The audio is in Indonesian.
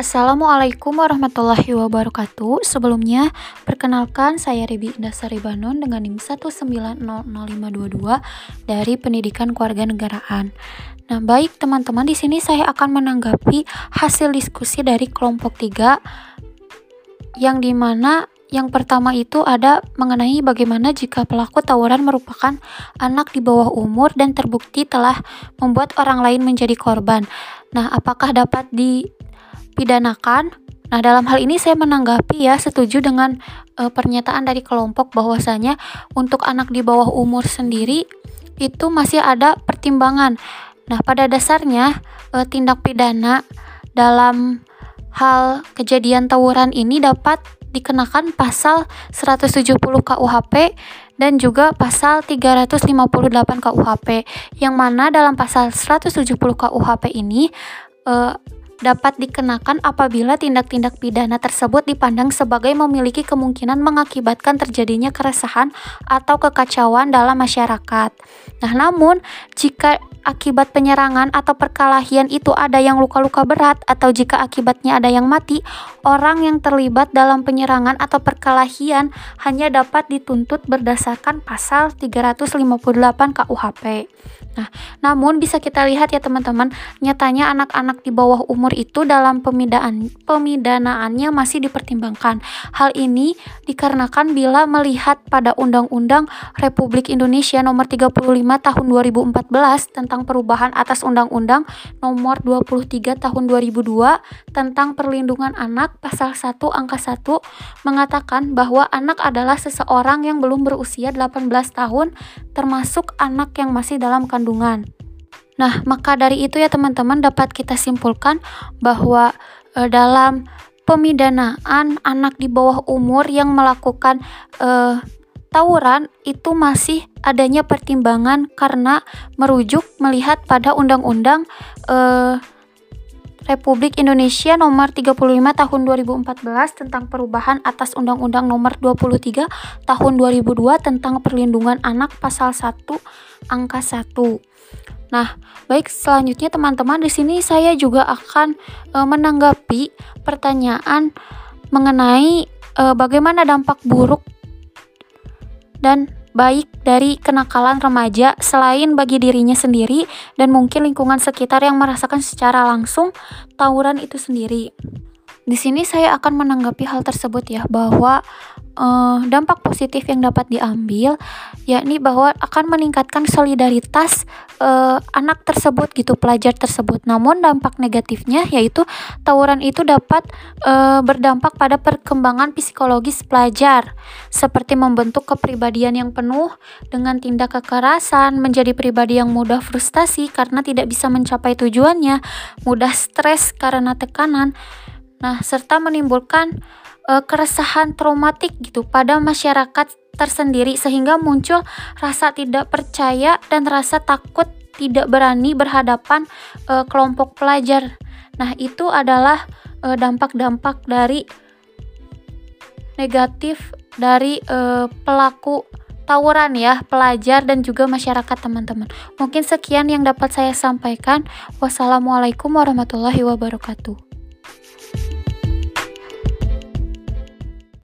Assalamualaikum warahmatullahi wabarakatuh. Sebelumnya, perkenalkan saya Ribi Indasari Banon dengan NIM 1900522 dari Pendidikan Kewarganegaraan. Nah, baik teman-teman, di sini saya akan menanggapi hasil diskusi dari kelompok 3 yang di mana yang pertama itu ada mengenai bagaimana jika pelaku tawuran merupakan anak di bawah umur dan terbukti telah membuat orang lain menjadi korban. Nah, apakah dapat dipidanakan? Nah, dalam hal ini saya menanggapi ya setuju dengan e, pernyataan dari kelompok bahwasanya untuk anak di bawah umur sendiri itu masih ada pertimbangan. Nah, pada dasarnya e, tindak pidana dalam hal kejadian tawuran ini dapat dikenakan pasal 170 KUHP dan juga pasal 358 KUHP yang mana dalam pasal 170 KUHP ini eh, dapat dikenakan apabila tindak-tindak pidana tersebut dipandang sebagai memiliki kemungkinan mengakibatkan terjadinya keresahan atau kekacauan dalam masyarakat. Nah, namun jika akibat penyerangan atau perkelahian itu ada yang luka-luka berat atau jika akibatnya ada yang mati, orang yang terlibat dalam penyerangan atau perkelahian hanya dapat dituntut berdasarkan pasal 358 KUHP. Nah, namun bisa kita lihat ya teman-teman, nyatanya anak-anak di bawah umur itu dalam pemidaan pemidanaannya masih dipertimbangkan. Hal ini dikarenakan bila melihat pada Undang-Undang Republik Indonesia Nomor 35 Tahun 2014 tentang perubahan atas Undang-Undang Nomor 23 Tahun 2002 tentang perlindungan anak pasal 1 angka 1 mengatakan bahwa anak adalah seseorang yang belum berusia 18 tahun termasuk anak yang masih dalam kandungan. Nah, maka dari itu ya teman-teman dapat kita simpulkan bahwa e, dalam pemidanaan anak di bawah umur yang melakukan e, tawuran itu masih adanya pertimbangan karena merujuk melihat pada undang-undang eh, Republik Indonesia Nomor 35 Tahun 2014 tentang perubahan atas Undang-Undang Nomor 23 Tahun 2002 tentang perlindungan anak pasal 1 angka 1. Nah, baik selanjutnya teman-teman di sini saya juga akan e, menanggapi pertanyaan mengenai e, bagaimana dampak buruk dan baik dari kenakalan remaja selain bagi dirinya sendiri dan mungkin lingkungan sekitar yang merasakan secara langsung tawuran itu sendiri. Di sini saya akan menanggapi hal tersebut ya bahwa uh, dampak positif yang dapat diambil yakni bahwa akan meningkatkan solidaritas uh, anak tersebut gitu pelajar tersebut. Namun dampak negatifnya yaitu tawuran itu dapat uh, berdampak pada perkembangan psikologis pelajar seperti membentuk kepribadian yang penuh dengan tindak kekerasan menjadi pribadi yang mudah frustasi karena tidak bisa mencapai tujuannya mudah stres karena tekanan nah serta menimbulkan uh, keresahan traumatik gitu pada masyarakat tersendiri sehingga muncul rasa tidak percaya dan rasa takut tidak berani berhadapan uh, kelompok pelajar. Nah, itu adalah dampak-dampak uh, dari negatif dari uh, pelaku tawuran ya, pelajar dan juga masyarakat teman-teman. Mungkin sekian yang dapat saya sampaikan. Wassalamualaikum warahmatullahi wabarakatuh.